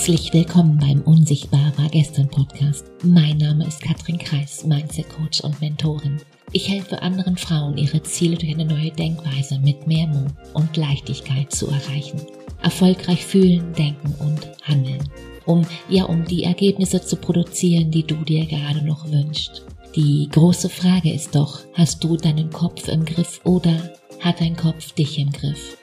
Herzlich willkommen beim Unsichtbar war gestern Podcast. Mein Name ist Katrin Kreis, Mindset Coach und Mentorin. Ich helfe anderen Frauen, ihre Ziele durch eine neue Denkweise mit mehr Mut und Leichtigkeit zu erreichen. Erfolgreich fühlen, denken und handeln. Um, ja, um die Ergebnisse zu produzieren, die du dir gerade noch wünschst. Die große Frage ist doch, hast du deinen Kopf im Griff oder hat dein Kopf dich im Griff?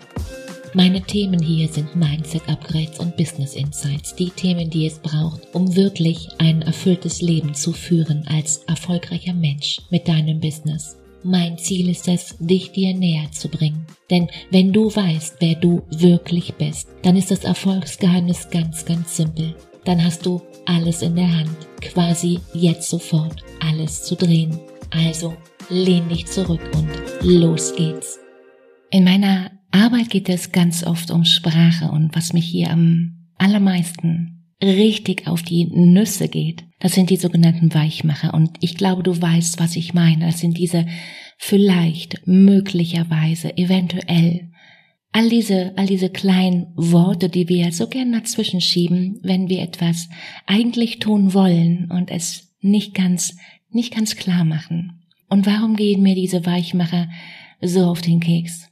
Meine Themen hier sind Mindset Upgrades und Business Insights, die Themen, die es braucht, um wirklich ein erfülltes Leben zu führen als erfolgreicher Mensch mit deinem Business. Mein Ziel ist es, dich dir näher zu bringen. Denn wenn du weißt, wer du wirklich bist, dann ist das Erfolgsgeheimnis ganz, ganz simpel. Dann hast du alles in der Hand, quasi jetzt sofort alles zu drehen. Also lehn dich zurück und los geht's. In meiner Arbeit geht es ganz oft um Sprache und was mich hier am allermeisten richtig auf die Nüsse geht, das sind die sogenannten Weichmacher. Und ich glaube, du weißt, was ich meine. Das sind diese vielleicht, möglicherweise, eventuell, all diese, all diese kleinen Worte, die wir so gern dazwischen schieben, wenn wir etwas eigentlich tun wollen und es nicht ganz, nicht ganz klar machen. Und warum gehen mir diese Weichmacher so auf den Keks?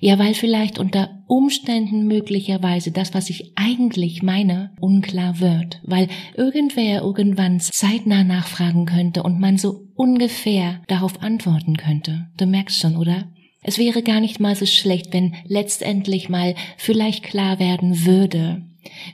Ja, weil vielleicht unter Umständen möglicherweise das, was ich eigentlich meine, unklar wird, weil irgendwer irgendwann zeitnah nachfragen könnte und man so ungefähr darauf antworten könnte. Du merkst schon, oder? Es wäre gar nicht mal so schlecht, wenn letztendlich mal vielleicht klar werden würde,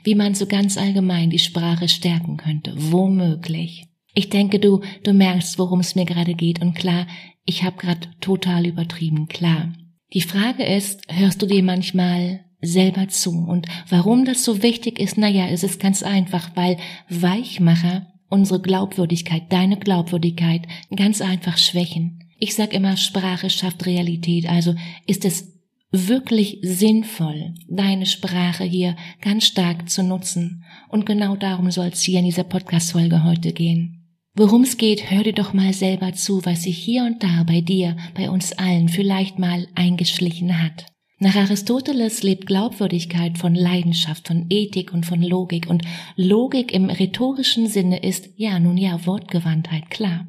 wie man so ganz allgemein die Sprache stärken könnte, womöglich. Ich denke, du, du merkst, worum es mir gerade geht und klar, ich habe gerade total übertrieben, klar. Die Frage ist, hörst du dir manchmal selber zu? Und warum das so wichtig ist, naja, es ist ganz einfach, weil Weichmacher unsere Glaubwürdigkeit, deine Glaubwürdigkeit ganz einfach schwächen. Ich sag immer, Sprache schafft Realität, also ist es wirklich sinnvoll, deine Sprache hier ganz stark zu nutzen. Und genau darum soll es hier in dieser Podcast-Folge heute gehen. Worum es geht, hör dir doch mal selber zu, was sich hier und da bei dir, bei uns allen vielleicht mal eingeschlichen hat. Nach Aristoteles lebt Glaubwürdigkeit von Leidenschaft, von Ethik und von Logik. Und Logik im rhetorischen Sinne ist, ja, nun ja, Wortgewandtheit, klar.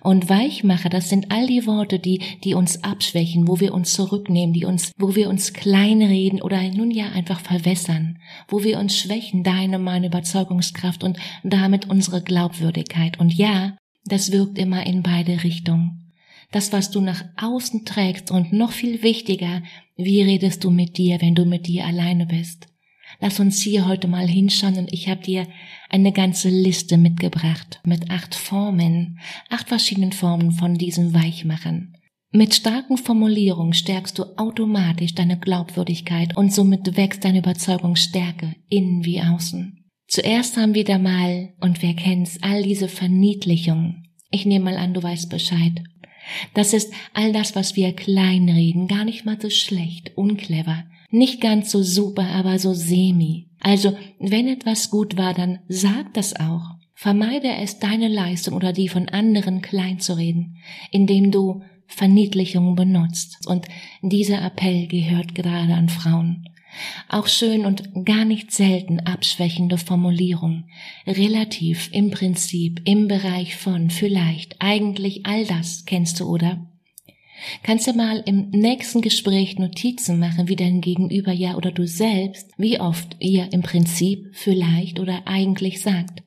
Und Weichmacher, das sind all die Worte, die, die uns abschwächen, wo wir uns zurücknehmen, die uns, wo wir uns kleinreden oder nun ja einfach verwässern, wo wir uns schwächen, deine, meine Überzeugungskraft und damit unsere Glaubwürdigkeit. Und ja, das wirkt immer in beide Richtungen. Das, was du nach außen trägst und noch viel wichtiger, wie redest du mit dir, wenn du mit dir alleine bist? Lass uns hier heute mal hinschauen und ich habe dir eine ganze Liste mitgebracht mit acht Formen, acht verschiedenen Formen von diesem Weichmachen. Mit starken Formulierungen stärkst du automatisch deine Glaubwürdigkeit und somit wächst deine Überzeugungsstärke innen wie außen. Zuerst haben wir da mal, und wer kennt's, all diese Verniedlichungen. Ich nehme mal an, du weißt Bescheid. Das ist all das, was wir kleinreden, gar nicht mal so schlecht, unclever, nicht ganz so super, aber so semi. Also, wenn etwas gut war, dann sag das auch. Vermeide es, deine Leistung oder die von anderen klein zu reden, indem du Verniedlichungen benutzt. Und dieser Appell gehört gerade an Frauen. Auch schön und gar nicht selten abschwächende Formulierung. Relativ, im Prinzip, im Bereich von, vielleicht, eigentlich all das kennst du, oder? Kannst du mal im nächsten Gespräch Notizen machen, wie dein Gegenüber ja oder du selbst, wie oft ihr im Prinzip, vielleicht oder eigentlich sagt.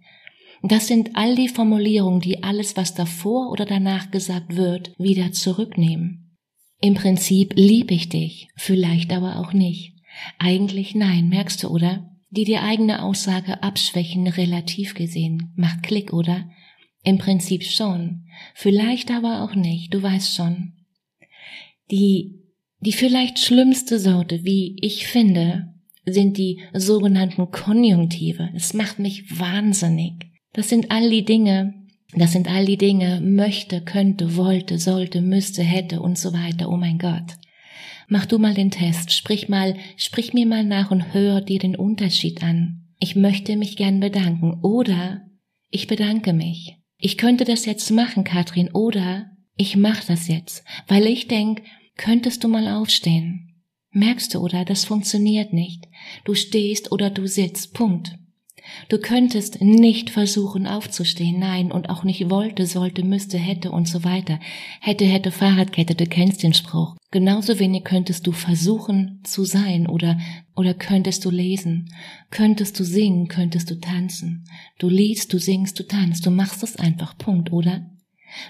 Das sind all die Formulierungen, die alles, was davor oder danach gesagt wird, wieder zurücknehmen. Im Prinzip lieb ich dich, vielleicht aber auch nicht. Eigentlich nein, merkst du, oder? Die die eigene Aussage abschwächen, relativ gesehen. Macht Klick, oder? Im Prinzip schon. Vielleicht aber auch nicht, du weißt schon. Die, die vielleicht schlimmste Sorte, wie ich finde, sind die sogenannten Konjunktive. Es macht mich wahnsinnig. Das sind all die Dinge, das sind all die Dinge, möchte, könnte, wollte, sollte, müsste, hätte und so weiter. Oh mein Gott. Mach du mal den Test, sprich mal, sprich mir mal nach und hör dir den Unterschied an. Ich möchte mich gern bedanken oder ich bedanke mich. Ich könnte das jetzt machen, Katrin, oder ich mach das jetzt, weil ich denk, könntest du mal aufstehen. Merkst du, oder? Das funktioniert nicht. Du stehst oder du sitzt. Punkt. Du könntest nicht versuchen aufzustehen, nein, und auch nicht wollte, sollte, müsste, hätte und so weiter. Hätte, hätte, Fahrradkette, du kennst den Spruch. Genauso wenig könntest du versuchen zu sein oder, oder könntest du lesen. Könntest du singen, könntest du tanzen. Du liest, du singst, du tanzt, du machst es einfach, Punkt, oder?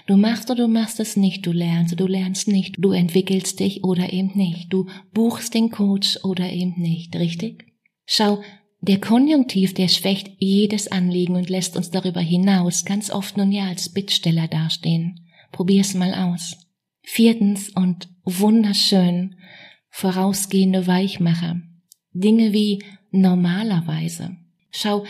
Du machst oder du machst es nicht, du lernst oder du lernst nicht, du entwickelst dich oder eben nicht, du buchst den Coach oder eben nicht, richtig? Schau, der Konjunktiv, der schwächt jedes Anliegen und lässt uns darüber hinaus ganz oft nun ja als Bittsteller dastehen. Probier's mal aus. Viertens und wunderschön vorausgehende Weichmacher. Dinge wie normalerweise. Schau,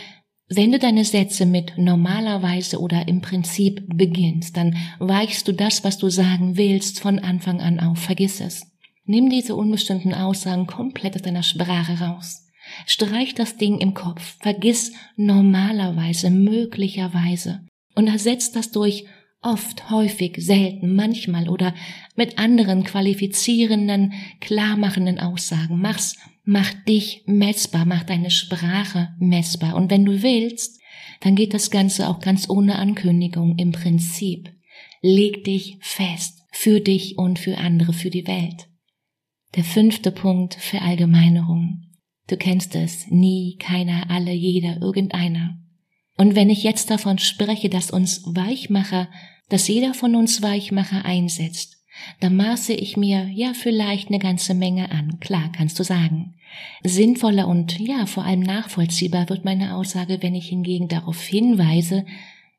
wenn du deine Sätze mit normalerweise oder im Prinzip beginnst, dann weichst du das, was du sagen willst, von Anfang an auf. Vergiss es. Nimm diese unbestimmten Aussagen komplett aus deiner Sprache raus. Streich das Ding im Kopf, vergiss normalerweise, möglicherweise und ersetz das durch oft, häufig, selten, manchmal oder mit anderen qualifizierenden, klarmachenden Aussagen. Mach's, mach dich messbar, mach deine Sprache messbar. Und wenn du willst, dann geht das Ganze auch ganz ohne Ankündigung im Prinzip. Leg dich fest für dich und für andere, für die Welt. Der fünfte Punkt, Verallgemeinerung. Du kennst es, nie, keiner, alle, jeder, irgendeiner. Und wenn ich jetzt davon spreche, dass uns Weichmacher, dass jeder von uns Weichmacher einsetzt, dann maße ich mir ja vielleicht eine ganze Menge an. Klar, kannst du sagen. Sinnvoller und ja, vor allem nachvollziehbar wird meine Aussage, wenn ich hingegen darauf hinweise,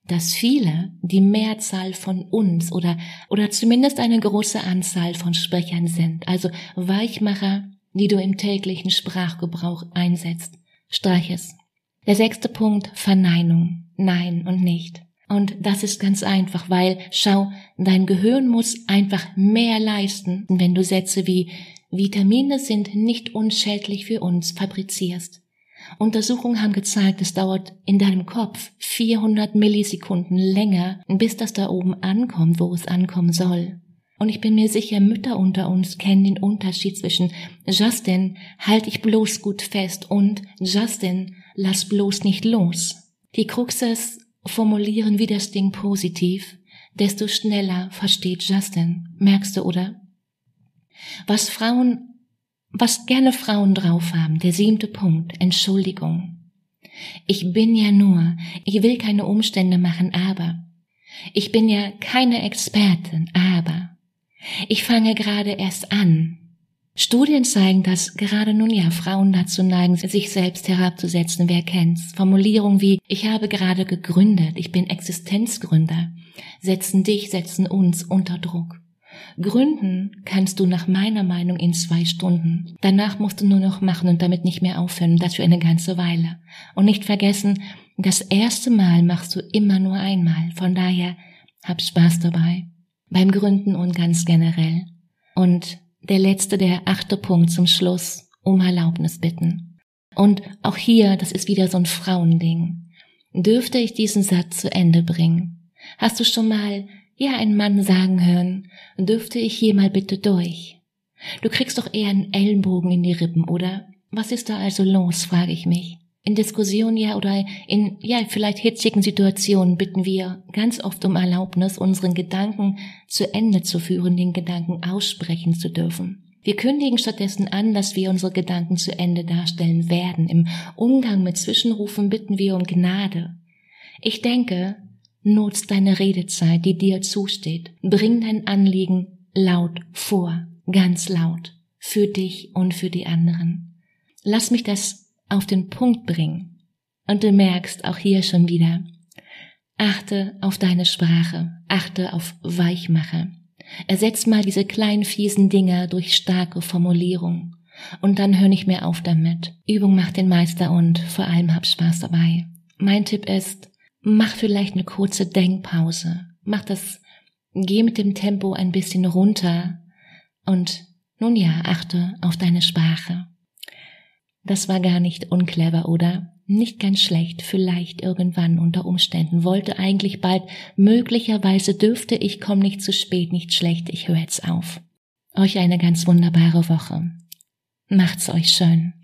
dass viele, die Mehrzahl von uns oder, oder zumindest eine große Anzahl von Sprechern sind, also Weichmacher, die du im täglichen Sprachgebrauch einsetzt. Streich es. Der sechste Punkt, Verneinung. Nein und nicht. Und das ist ganz einfach, weil, schau, dein Gehirn muss einfach mehr leisten, wenn du Sätze wie Vitamine sind nicht unschädlich für uns fabrizierst. Untersuchungen haben gezeigt, es dauert in deinem Kopf 400 Millisekunden länger, bis das da oben ankommt, wo es ankommen soll. Und ich bin mir sicher, Mütter unter uns kennen den Unterschied zwischen Justin, halt ich bloß gut fest und Justin, lass bloß nicht los. Die Kruxes formulieren wie das Ding positiv, desto schneller versteht Justin. Merkst du, oder? Was Frauen, was gerne Frauen drauf haben, der siebte Punkt, Entschuldigung. Ich bin ja nur, ich will keine Umstände machen, aber. Ich bin ja keine Expertin, aber. Ich fange gerade erst an. Studien zeigen, dass gerade nun ja Frauen dazu neigen, sich selbst herabzusetzen, wer kennt's. Formulierungen wie ich habe gerade gegründet, ich bin Existenzgründer, setzen dich, setzen uns unter Druck. Gründen kannst du nach meiner Meinung in zwei Stunden. Danach musst du nur noch machen und damit nicht mehr aufhören, das für eine ganze Weile. Und nicht vergessen, das erste Mal machst du immer nur einmal. Von daher, hab Spaß dabei beim Gründen und ganz generell. Und der letzte, der achte Punkt zum Schluss, um Erlaubnis bitten. Und auch hier, das ist wieder so ein Frauending. Dürfte ich diesen Satz zu Ende bringen? Hast du schon mal, ja, einen Mann sagen hören, dürfte ich hier mal bitte durch? Du kriegst doch eher einen Ellenbogen in die Rippen, oder? Was ist da also los, frage ich mich. In Diskussionen ja oder in ja vielleicht hitzigen Situationen bitten wir ganz oft um Erlaubnis, unseren Gedanken zu Ende zu führen, den Gedanken aussprechen zu dürfen. Wir kündigen stattdessen an, dass wir unsere Gedanken zu Ende darstellen werden. Im Umgang mit Zwischenrufen bitten wir um Gnade. Ich denke, nutz deine Redezeit, die dir zusteht. Bring dein Anliegen laut vor, ganz laut, für dich und für die anderen. Lass mich das auf den Punkt bringen. Und du merkst auch hier schon wieder, achte auf deine Sprache, achte auf Weichmache. Ersetz mal diese kleinen fiesen Dinger durch starke Formulierung. Und dann hör nicht mehr auf damit. Übung macht den Meister und vor allem hab Spaß dabei. Mein Tipp ist, mach vielleicht eine kurze Denkpause. Mach das, geh mit dem Tempo ein bisschen runter und nun ja, achte auf deine Sprache. Das war gar nicht unclever, oder? Nicht ganz schlecht, vielleicht irgendwann unter Umständen, wollte eigentlich bald, möglicherweise dürfte ich, komm nicht zu spät, nicht schlecht, ich höre jetzt auf. Euch eine ganz wunderbare Woche. Macht's euch schön.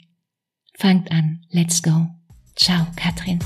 Fangt an, let's go. Ciao, Katrin.